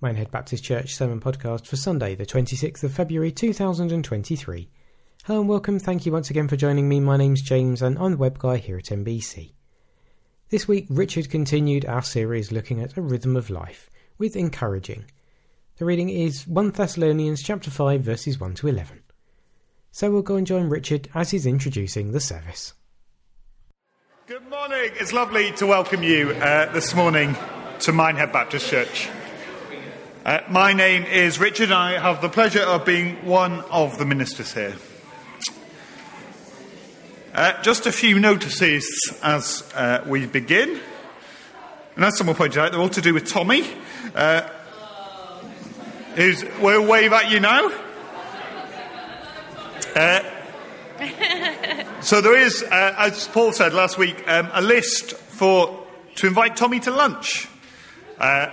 Minehead Baptist Church Sermon Podcast for Sunday, the 26th of February 2023. Hello and welcome. Thank you once again for joining me. My name's James and I'm the web guy here at NBC. This week, Richard continued our series looking at a rhythm of life with encouraging. The reading is 1 Thessalonians chapter 5 verses 1 to 11. So we'll go and join Richard as he's introducing the service. Good morning. It's lovely to welcome you uh, this morning to Minehead Baptist Church. Uh, my name is Richard. and I have the pleasure of being one of the ministers here. Uh, just a few notices as uh, we begin. And as someone pointed out, they're all to do with Tommy, uh, who's, we'll wave at you now. Uh, so there is, uh, as Paul said last week, um, a list for to invite Tommy to lunch. Uh,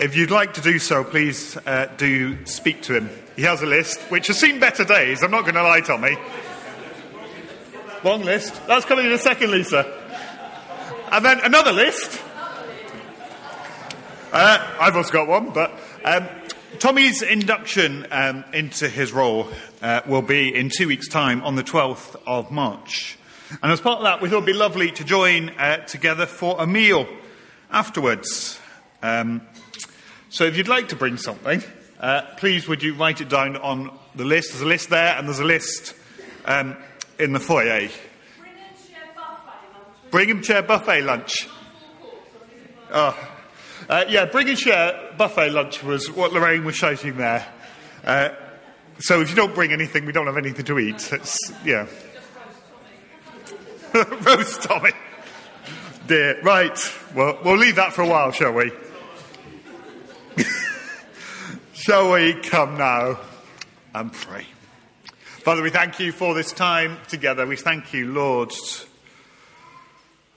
if you'd like to do so, please uh, do speak to him. He has a list, which has seen better days. I'm not going to lie, Tommy. Long list. That's coming in a second, Lisa. And then another list. Uh, I've also got one, but um, Tommy's induction um, into his role uh, will be in two weeks' time on the 12th of March. And as part of that, we thought it would be lovely to join uh, together for a meal afterwards. Um, so if you'd like to bring something, uh, please would you write it down on the list? There's a list there, and there's a list um, in the foyer. Bring and share buffet lunch. Bring him share buffet lunch. Oh. Uh, yeah, bring and share buffet lunch was what Lorraine was shouting there. Uh, so if you don't bring anything, we don't have anything to eat. It's, yeah. Roast Tommy. Dear. Right. Well, we'll leave that for a while, shall we? Shall we come now and pray? Father, we thank you for this time together. We thank you, Lord,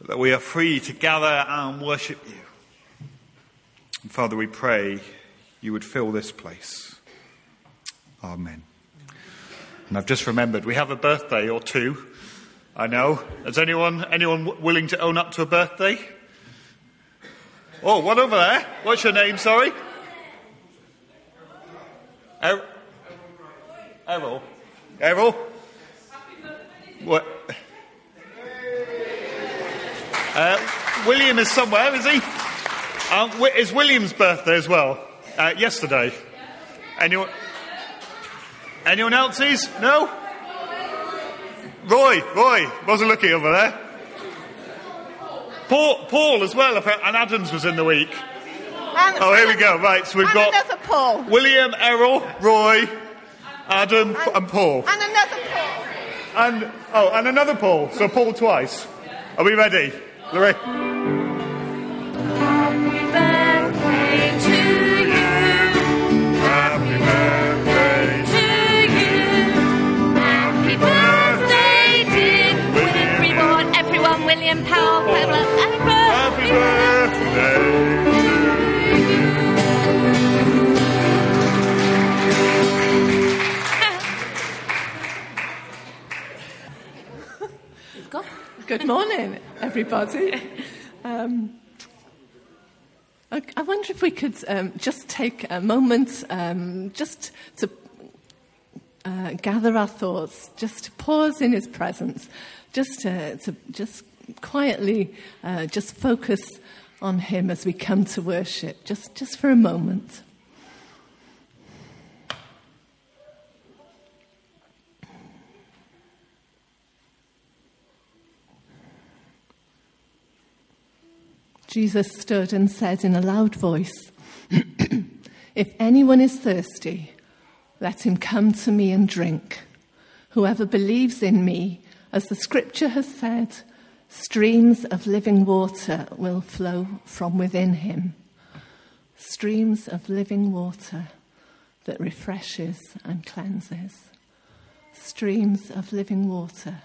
that we are free to gather and worship you. And Father, we pray you would fill this place. Amen. And I've just remembered we have a birthday or two. I know. Is anyone anyone willing to own up to a birthday? Oh, one over there. What's your name? Sorry. Er- Errol. Errol? What? Uh, William is somewhere, is he? Um, it's William's birthday as well. Uh, yesterday. Anyone? Anyone else's? No? Roy, Roy, wasn't looking over there. Paul, Paul as well, and Adams was in the week. And, oh, here we go. Right, so we've and got another Paul. William, Errol, Roy, Adam, and, and Paul. And another Paul. And oh, and another Paul. So Paul twice. Are we ready, Lorraine? William Powell, Happy birthday. Good morning, everybody. Um, I wonder if we could um, just take a moment um, just to uh, gather our thoughts, just to pause in His presence, just to, to just quietly uh, just focus on Him as we come to worship, just, just for a moment. Jesus stood and said in a loud voice, If anyone is thirsty, let him come to me and drink. Whoever believes in me, as the scripture has said, streams of living water will flow from within him. Streams of living water that refreshes and cleanses. Streams of living water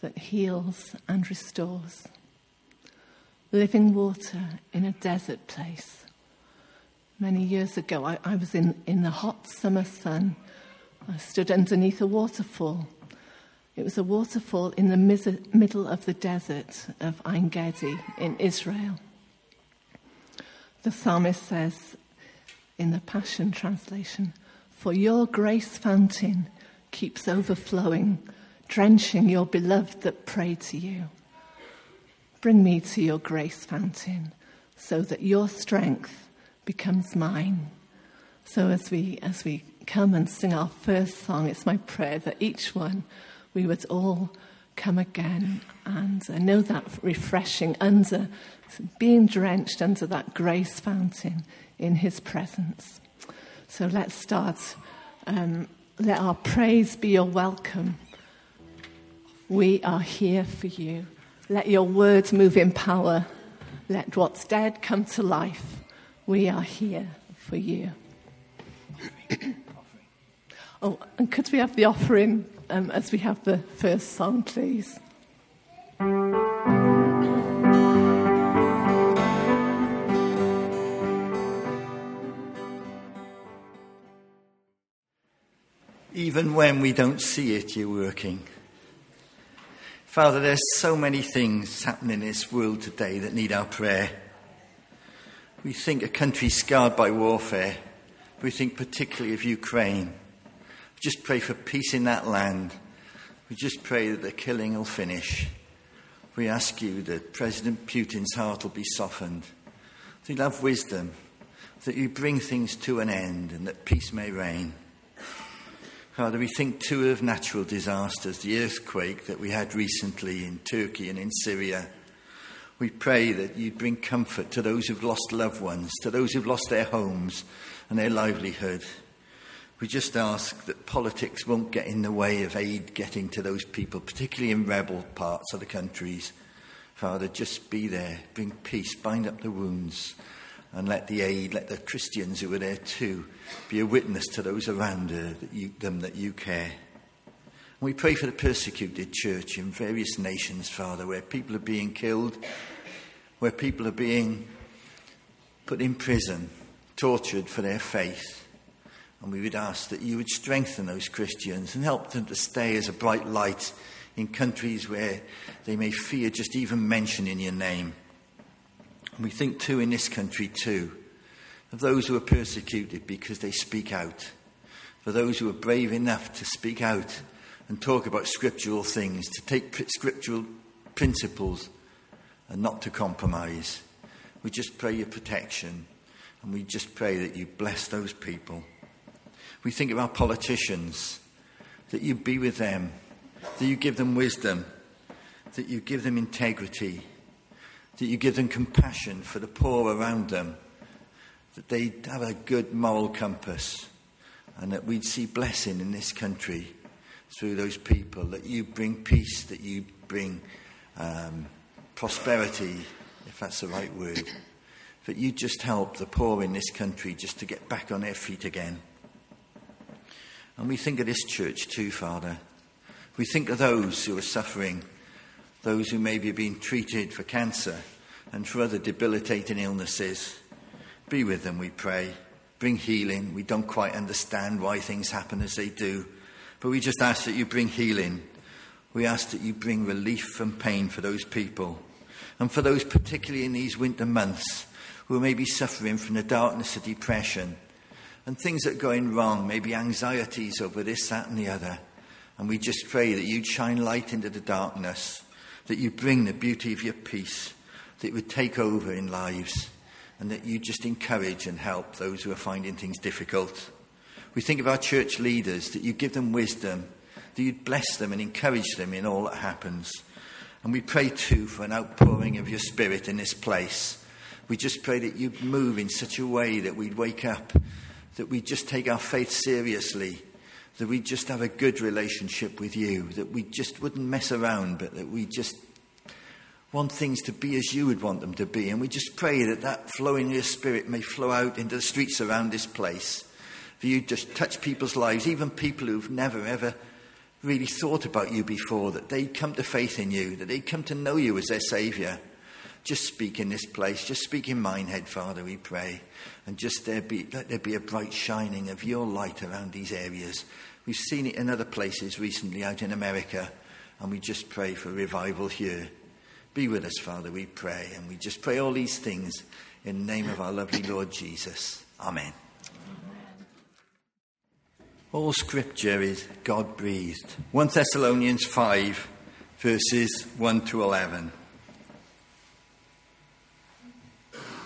that heals and restores living water in a desert place. Many years ago, I, I was in, in the hot summer sun. I stood underneath a waterfall. It was a waterfall in the mis- middle of the desert of Ein Gedi in Israel. The psalmist says, in the Passion Translation. For your grace fountain keeps overflowing, drenching your beloved that pray to you. Bring me to your grace fountain so that your strength becomes mine. So as we as we come and sing our first song, it's my prayer that each one we would all come again and uh, know that refreshing under being drenched under that grace fountain in his presence. So let's start. Um, let our praise be your welcome. We are here for you. Let your words move in power. Let what's dead come to life. We are here for you. oh, and could we have the offering um, as we have the first song, please? Even when we don't see it, you're working. Father, there's so many things happening in this world today that need our prayer. We think a country scarred by warfare. We think particularly of Ukraine. We just pray for peace in that land. We just pray that the killing will finish. We ask you that President Putin's heart will be softened, that he'll have wisdom, that you bring things to an end and that peace may reign. Father, we think too of natural disasters, the earthquake that we had recently in Turkey and in Syria. We pray that you'd bring comfort to those who've lost loved ones, to those who've lost their homes and their livelihood. We just ask that politics won't get in the way of aid getting to those people, particularly in rebel parts of the countries. Father, just be there, bring peace, bind up the wounds, and let the aid, let the Christians who are there too, be a witness to those around her, that you, them that you care. And we pray for the persecuted church in various nations, Father, where people are being killed, where people are being put in prison, tortured for their faith. And we would ask that you would strengthen those Christians and help them to stay as a bright light in countries where they may fear just even mentioning your name. We think too in this country too of those who are persecuted because they speak out, for those who are brave enough to speak out and talk about scriptural things, to take scriptural principles and not to compromise. We just pray your protection and we just pray that you bless those people. We think of our politicians, that you be with them, that you give them wisdom, that you give them integrity that you give them compassion for the poor around them, that they have a good moral compass, and that we'd see blessing in this country through those people, that you bring peace, that you bring um, prosperity, if that's the right word, that you just help the poor in this country just to get back on their feet again. And we think of this church too, Father. We think of those who are suffering those who maybe have been treated for cancer and for other debilitating illnesses. Be with them, we pray. Bring healing. We don't quite understand why things happen as they do, but we just ask that you bring healing. We ask that you bring relief from pain for those people. And for those, particularly in these winter months, who may be suffering from the darkness of depression and things that are going wrong, maybe anxieties over this, that, and the other. And we just pray that you'd shine light into the darkness that you bring the beauty of your peace, that it would take over in lives, and that you just encourage and help those who are finding things difficult. We think of our church leaders, that you give them wisdom, that you'd bless them and encourage them in all that happens. And we pray too for an outpouring of your spirit in this place. We just pray that you'd move in such a way that we'd wake up, that we'd just take our faith seriously that we just have a good relationship with you, that we just wouldn't mess around, but that we just want things to be as you would want them to be. And we just pray that that flowing of your spirit may flow out into the streets around this place. For you just touch people's lives, even people who've never ever really thought about you before, that they'd come to faith in you, that they'd come to know you as their Saviour. Just speak in this place. Just speak in Minehead, Father, we pray. And just there be, let there be a bright shining of your light around these areas. We've seen it in other places recently out in America, and we just pray for revival here. Be with us, Father, we pray. And we just pray all these things in the name of our lovely Lord Jesus. Amen. All scripture is God breathed. 1 Thessalonians 5, verses 1 to 11.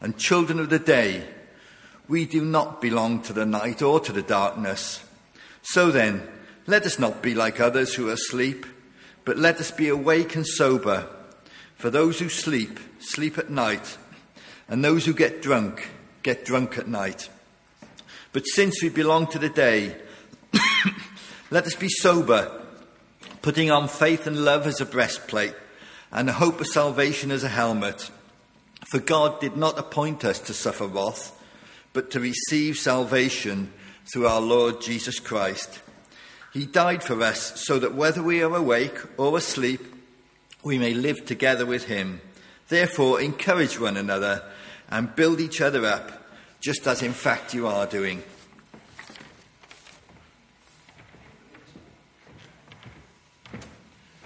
and children of the day. We do not belong to the night or to the darkness. So then, let us not be like others who are asleep, but let us be awake and sober. For those who sleep, sleep at night, and those who get drunk, get drunk at night. But since we belong to the day, let us be sober, putting on faith and love as a breastplate, and the hope of salvation as a helmet. For God did not appoint us to suffer wrath, but to receive salvation through our Lord Jesus Christ. He died for us so that whether we are awake or asleep, we may live together with him. Therefore, encourage one another and build each other up just as in fact you are doing.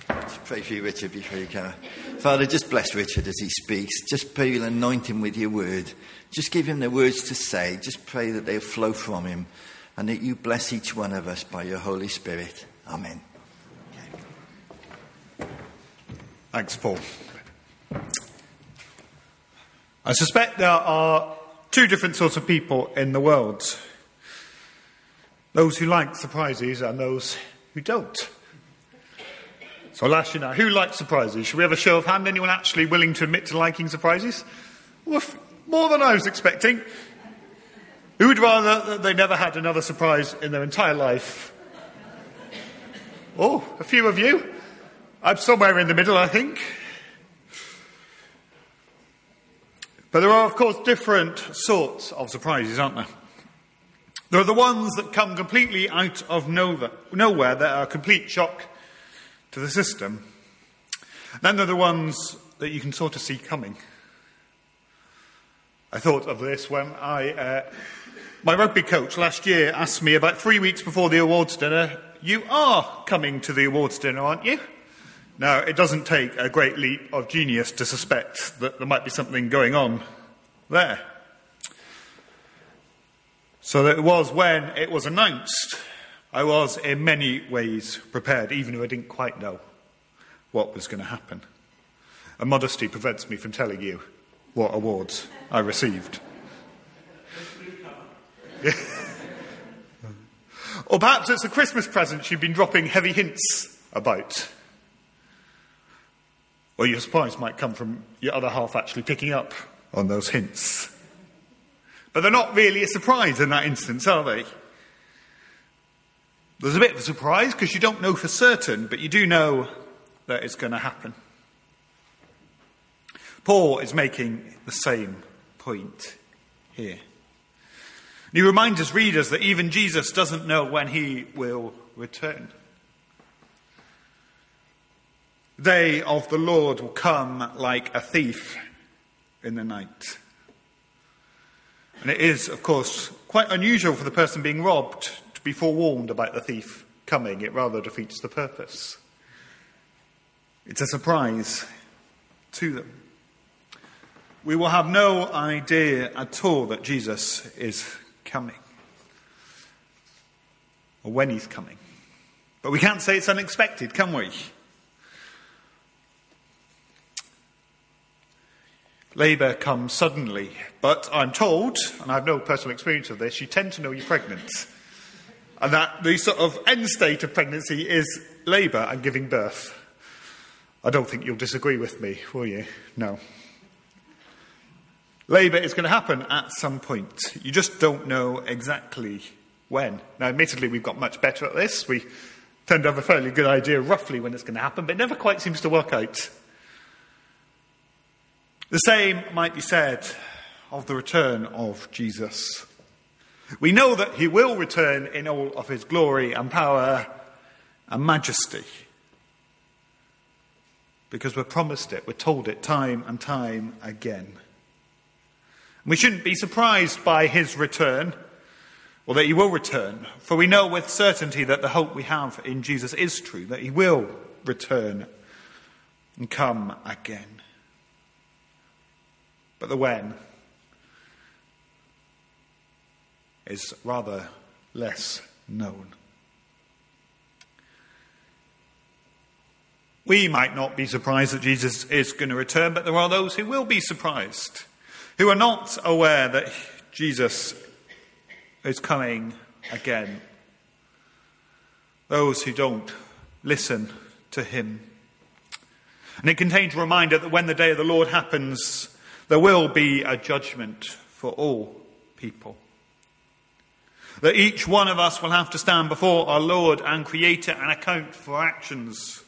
Just pray for you, Richard, before you come. Father, just bless Richard as he speaks. Just pray you'll anoint him with your word. Just give him the words to say. Just pray that they'll flow from him and that you bless each one of us by your Holy Spirit. Amen. Thanks, Paul. I suspect there are two different sorts of people in the world those who like surprises and those who don't. So I'll ask you now who likes surprises? Should we have a show of hand? Anyone actually willing to admit to liking surprises? more than I was expecting. Who would rather that they never had another surprise in their entire life? Oh, a few of you. I'm somewhere in the middle, I think. But there are, of course, different sorts of surprises, aren't there? There are the ones that come completely out of nowhere, that are a complete shock to the system. Then there are the ones that you can sort of see coming. I thought of this when I, uh, my rugby coach last year asked me about three weeks before the awards dinner, You are coming to the awards dinner, aren't you? Now, it doesn't take a great leap of genius to suspect that there might be something going on there. So that it was when it was announced, I was in many ways prepared, even though I didn't quite know what was going to happen. And modesty prevents me from telling you what awards I received. or perhaps it's a Christmas present you've been dropping heavy hints about. Or your surprise might come from your other half actually picking up on those hints. But they're not really a surprise in that instance, are they? There's a bit of a surprise because you don't know for certain, but you do know that it's going to happen. Paul is making the same point here. he reminds his readers that even Jesus doesn't know when he will return The day of the Lord will come like a thief in the night. And it is, of course, quite unusual for the person being robbed be forewarned about the thief coming. It rather defeats the purpose. It's a surprise to them. We will have no idea at all that Jesus is coming or when he's coming. But we can't say it's unexpected, can we? Labour comes suddenly, but I'm told, and I have no personal experience of this, you tend to know you're pregnant. And that the sort of end state of pregnancy is labour and giving birth. I don't think you'll disagree with me, will you? No. Labour is going to happen at some point. You just don't know exactly when. Now, admittedly, we've got much better at this. We tend to have a fairly good idea roughly when it's going to happen, but it never quite seems to work out. The same might be said of the return of Jesus. We know that he will return in all of his glory and power and majesty. Because we're promised it, we're told it time and time again. We shouldn't be surprised by his return, or that he will return, for we know with certainty that the hope we have in Jesus is true, that he will return and come again. But the when is rather less known. We might not be surprised that Jesus is going to return, but there are those who will be surprised, who are not aware that Jesus is coming again. Those who don't listen to him. And it contains a reminder that when the day of the Lord happens, there will be a judgment for all people. That each one of us will have to stand before our Lord and Creator and account for actions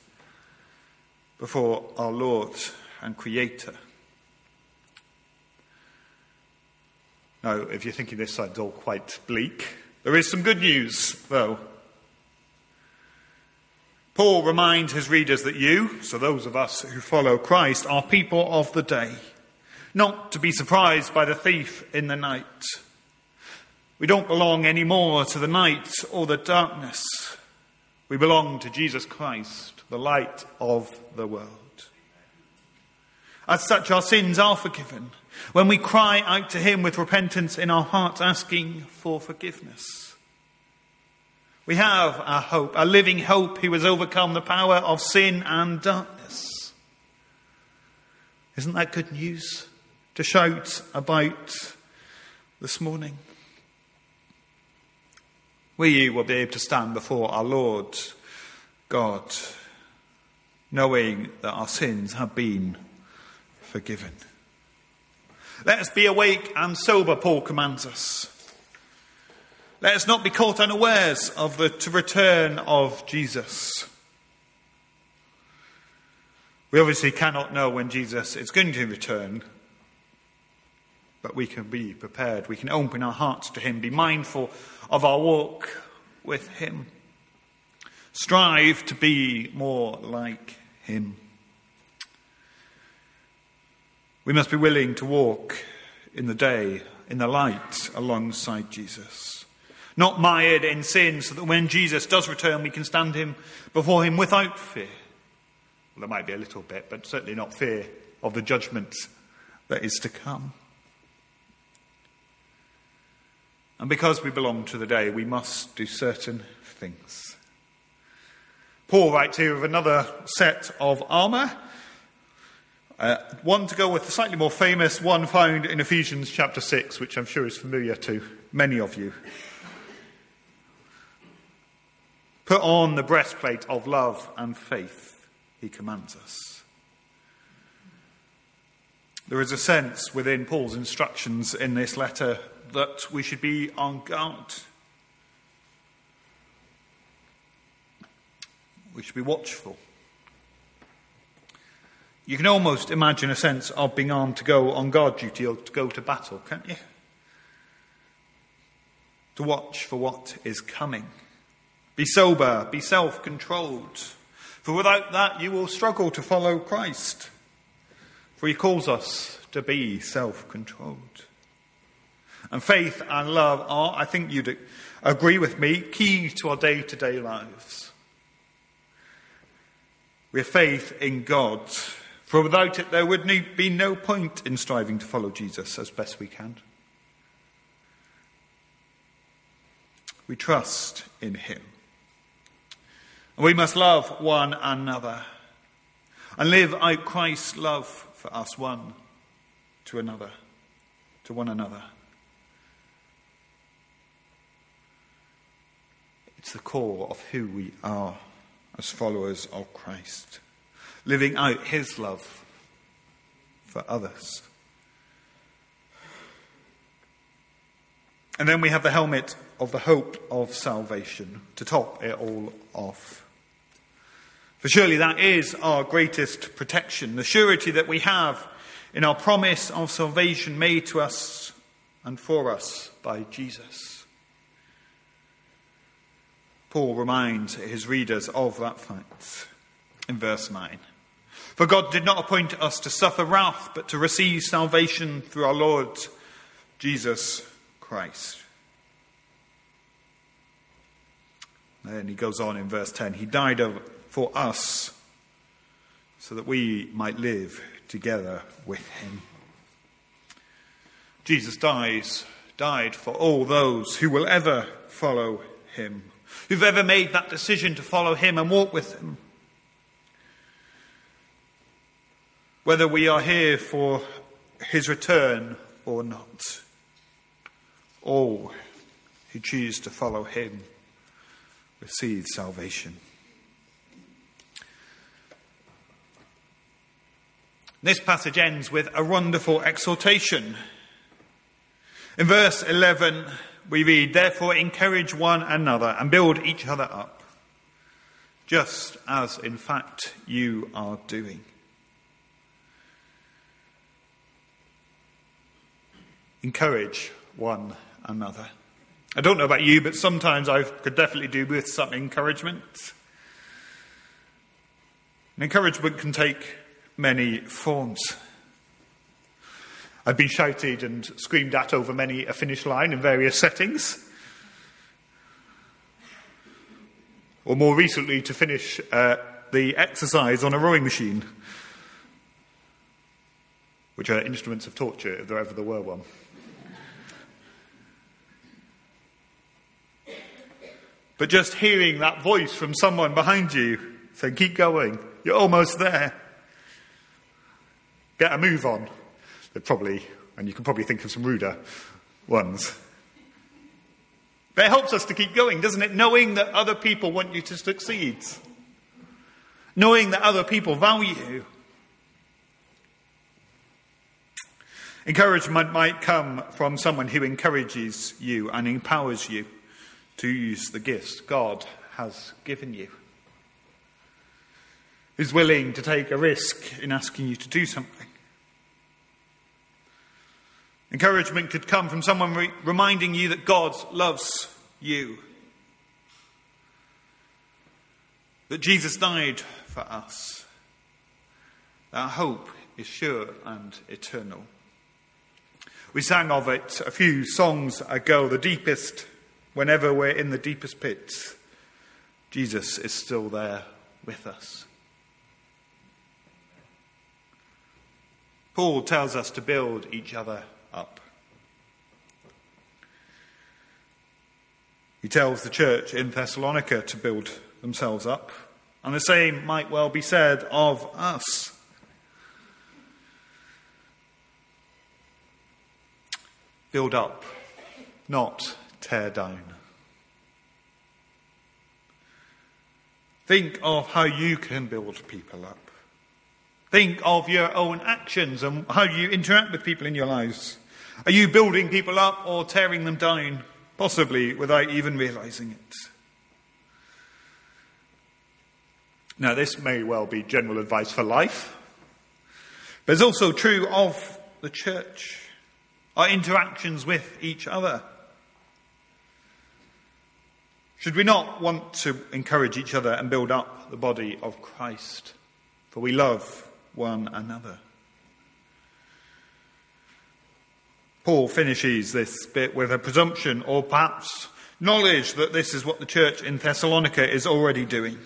before our Lord and Creator. Now, if you're thinking this side's all quite bleak, there is some good news, though. Paul reminds his readers that you, so those of us who follow Christ, are people of the day, not to be surprised by the thief in the night. We don't belong anymore to the night or the darkness. We belong to Jesus Christ the light of the world. As such, our sins are forgiven when we cry out to Him with repentance in our hearts, asking for forgiveness. We have a hope, a living hope who has overcome the power of sin and darkness. Isn't that good news to shout about this morning? We will be able to stand before our Lord God knowing that our sins have been forgiven. Let us be awake and sober, Paul commands us. Let us not be caught unawares of the return of Jesus. We obviously cannot know when Jesus is going to return, but we can be prepared. We can open our hearts to Him, be mindful of our walk with Him. Strive to be more like him. We must be willing to walk in the day, in the light, alongside Jesus. Not mired in sin, so that when Jesus does return, we can stand him before him without fear. Well, there might be a little bit, but certainly not fear of the judgment that is to come. And because we belong to the day, we must do certain things. Paul writes here of another set of armour. Uh, one to go with the slightly more famous one found in Ephesians chapter 6, which I'm sure is familiar to many of you. Put on the breastplate of love and faith, he commands us. There is a sense within Paul's instructions in this letter that we should be on guard We should be watchful. You can almost imagine a sense of being armed to go on guard duty or to go to battle, can't you? To watch for what is coming. Be sober, be self controlled. For without that, you will struggle to follow Christ. For he calls us to be self controlled. And faith and love are, I think you'd agree with me, key to our day to day lives. We have faith in God, for without it there would be no point in striving to follow Jesus as best we can. We trust in Him. And we must love one another and live out Christ's love for us one to another, to one another. It's the core of who we are as followers of Christ, living out his love for others. And then we have the helmet of the hope of salvation to top it all off. For surely that is our greatest protection, the surety that we have in our promise of salvation made to us and for us by Jesus. Paul reminds his readers of that fact in verse 9. For God did not appoint us to suffer wrath, but to receive salvation through our Lord Jesus Christ. And he goes on in verse 10 He died for us so that we might live together with him. Jesus dies, died for all those who will ever follow him, who've ever made that decision to follow him and walk with him. Whether we are here for his return or not, all who choose to follow him receive salvation. This passage ends with a wonderful exhortation. In verse 11, we read, Therefore, encourage one another and build each other up, just as in fact you are doing. Encourage one another. I don't know about you, but sometimes I could definitely do with some encouragement. And encouragement can take many forms. I've been shouted and screamed at over many a finish line in various settings. Or more recently, to finish uh, the exercise on a rowing machine, which are instruments of torture if there ever there were one. But just hearing that voice from someone behind you saying, Keep going, you're almost there. Get a move on. Probably, and you can probably think of some ruder ones. But it helps us to keep going, doesn't it? Knowing that other people want you to succeed. Knowing that other people value you. Encouragement might come from someone who encourages you and empowers you to use the gifts God has given you. Who's willing to take a risk in asking you to do something. Encouragement could come from someone re- reminding you that God loves you. That Jesus died for us. That hope is sure and eternal. We sang of it a few songs ago, the deepest whenever we're in the deepest pits, Jesus is still there with us. Paul tells us to build each other up. He tells the church in Thessalonica to build themselves up, and the same might well be said of us. Build up, not tear down. Think of how you can build people up. Think of your own actions and how you interact with people in your lives. Are you building people up or tearing them down, possibly without even realizing it? Now, this may well be general advice for life, but it's also true of the church, our interactions with each other. Should we not want to encourage each other and build up the body of Christ? For we love one another. Paul finishes this bit with a presumption or perhaps knowledge that this is what the church in Thessalonica is already doing,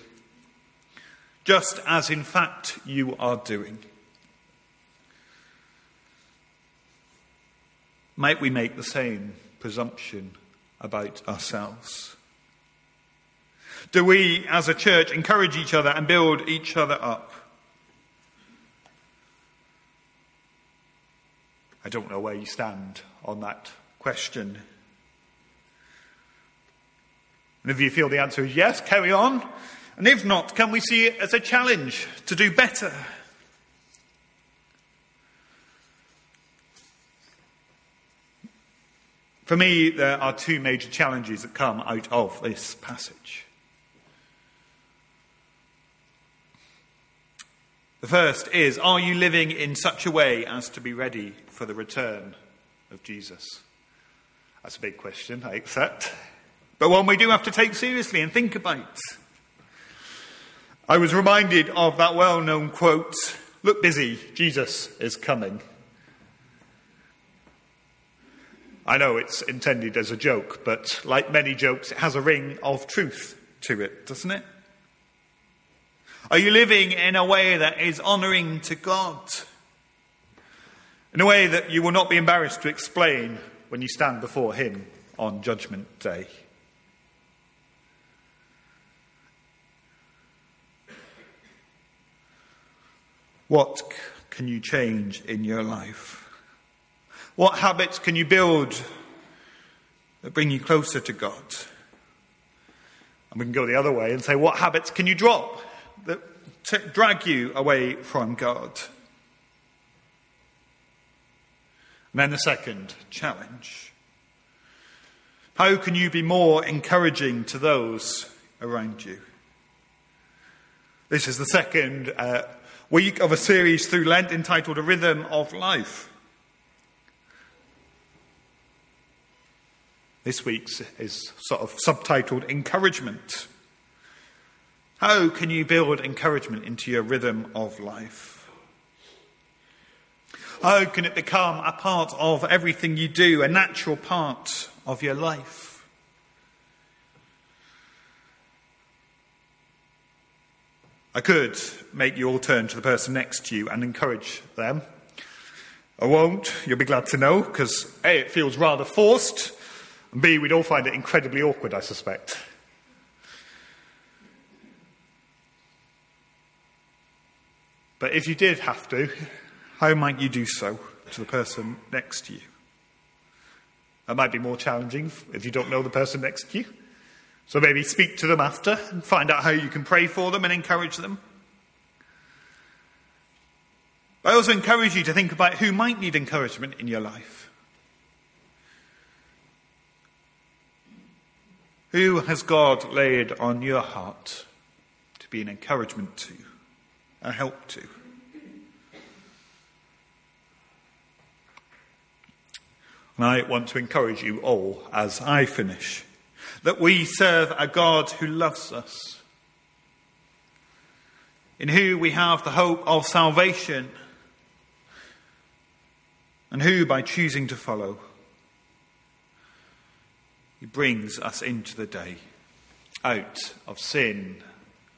just as in fact you are doing. Might we make the same presumption about ourselves? Do we, as a church, encourage each other and build each other up? I don't know where you stand on that question. And if you feel the answer is yes, carry on. And if not, can we see it as a challenge to do better? For me, there are two major challenges that come out of this passage. The first is Are you living in such a way as to be ready for the return of Jesus? That's a big question, I accept. but one we do have to take seriously and think about. I was reminded of that well known quote Look busy, Jesus is coming. I know it's intended as a joke, but like many jokes, it has a ring of truth to it, doesn't it? Are you living in a way that is honouring to God? In a way that you will not be embarrassed to explain when you stand before Him on Judgment Day? What can you change in your life? What habits can you build that bring you closer to God? And we can go the other way and say, what habits can you drop that t- drag you away from God? And then the second challenge. How can you be more encouraging to those around you? This is the second uh, week of a series through Lent entitled A Rhythm of Life. This week's is sort of subtitled Encouragement. How can you build encouragement into your rhythm of life? How can it become a part of everything you do, a natural part of your life? I could make you all turn to the person next to you and encourage them. I won't, you'll be glad to know, because A, it feels rather forced, and B, we'd all find it incredibly awkward, I suspect. But if you did have to, how might you do so to the person next to you? That might be more challenging if you don't know the person next to you. So maybe speak to them after and find out how you can pray for them and encourage them. I also encourage you to think about who might need encouragement in your life. Who has God laid on your heart to be an encouragement to, a help to? And I want to encourage you all as I finish that we serve a God who loves us, in who we have the hope of salvation, and who, by choosing to follow, he brings us into the day, out of sin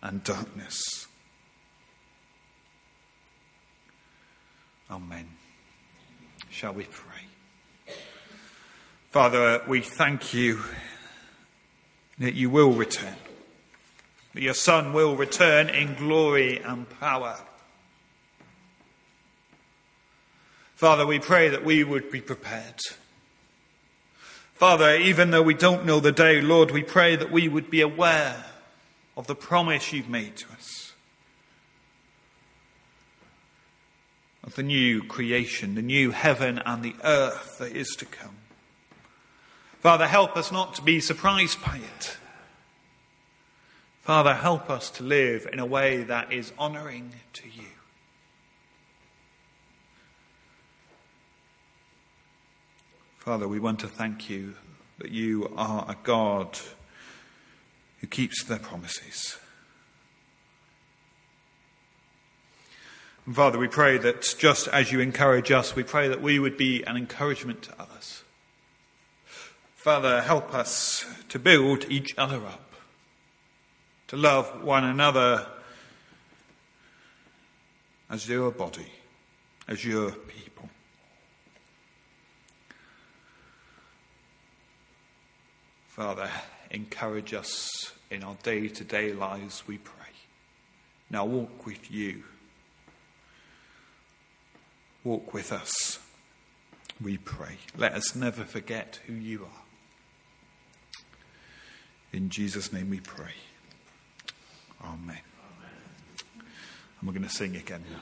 and darkness. Amen. Shall we pray? Father, we thank you that you will return, that your Son will return in glory and power. Father, we pray that we would be prepared. Father, even though we don't know the day, Lord, we pray that we would be aware of the promise you've made to us. Of the new creation, the new heaven and the earth that is to come. Father, help us not to be surprised by it. Father, help us to live in a way that is honouring to you. Father, we want to thank you that you are a God who keeps their promises. And Father, we pray that just as you encourage us, we pray that we would be an encouragement to others. Father, help us to build each other up, to love one another as your body, as your people. Father, encourage us in our day to day lives, we pray. Now walk with you. Walk with us, we pray. Let us never forget who you are. In Jesus' name we pray. Amen. Amen. And we're going to sing again now.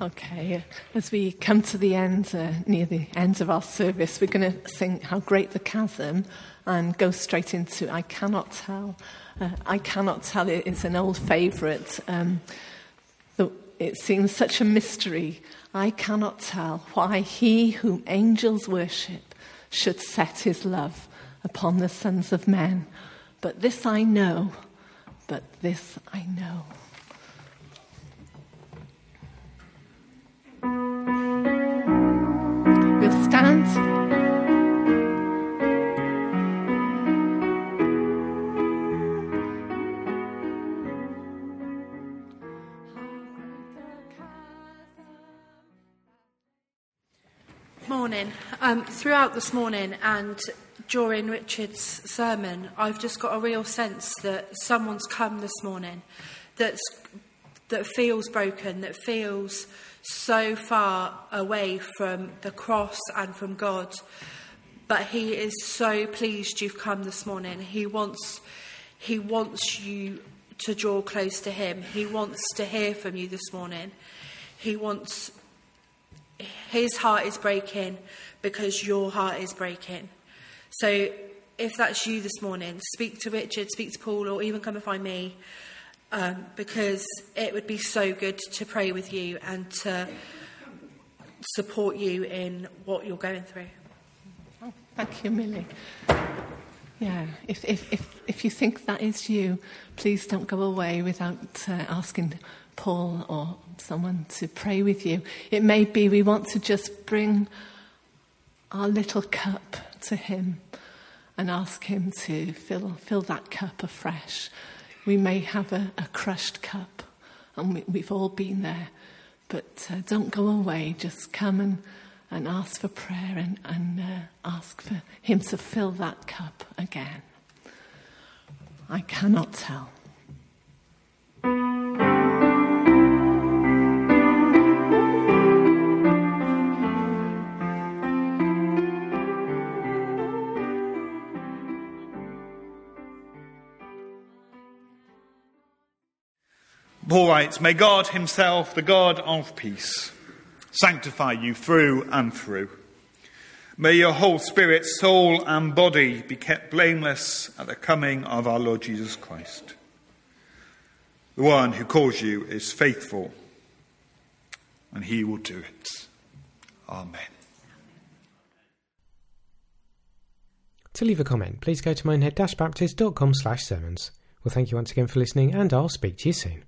Okay, as we come to the end, uh, near the end of our service, we're going to sing How Great the Chasm and go straight into I Cannot Tell. Uh, I Cannot Tell it is an old favourite. Um, it seems such a mystery. I cannot tell why he whom angels worship should set his love upon the sons of men. But this I know, but this I know. Throughout this morning and during Richard's sermon, I've just got a real sense that someone's come this morning that's, that feels broken, that feels so far away from the cross and from God. But he is so pleased you've come this morning. He wants, he wants you to draw close to him. He wants to hear from you this morning. He wants his heart is breaking because your heart is breaking. So if that's you this morning, speak to Richard, speak to Paul, or even come and find me, um, because it would be so good to pray with you and to support you in what you're going through. Oh, thank you, Millie. Yeah, if, if, if, if you think that is you, please don't go away without uh, asking Paul or someone to pray with you. It may be we want to just bring our little cup to Him and ask Him to fill, fill that cup afresh. We may have a, a crushed cup, and we, have all been there. But uh, don't go away, just come and, and ask for prayer and, and uh, ask for Him to fill that cup again. I cannot tell. Paul writes, May God Himself, the God of peace, sanctify you through and through. May your whole spirit, soul, and body be kept blameless at the coming of our Lord Jesus Christ. The one who calls you is faithful, and he will do it. Amen. To leave a comment, please go to minehead-baptist.com slash sermons. Well, thank you once again for listening, and I'll speak to you soon.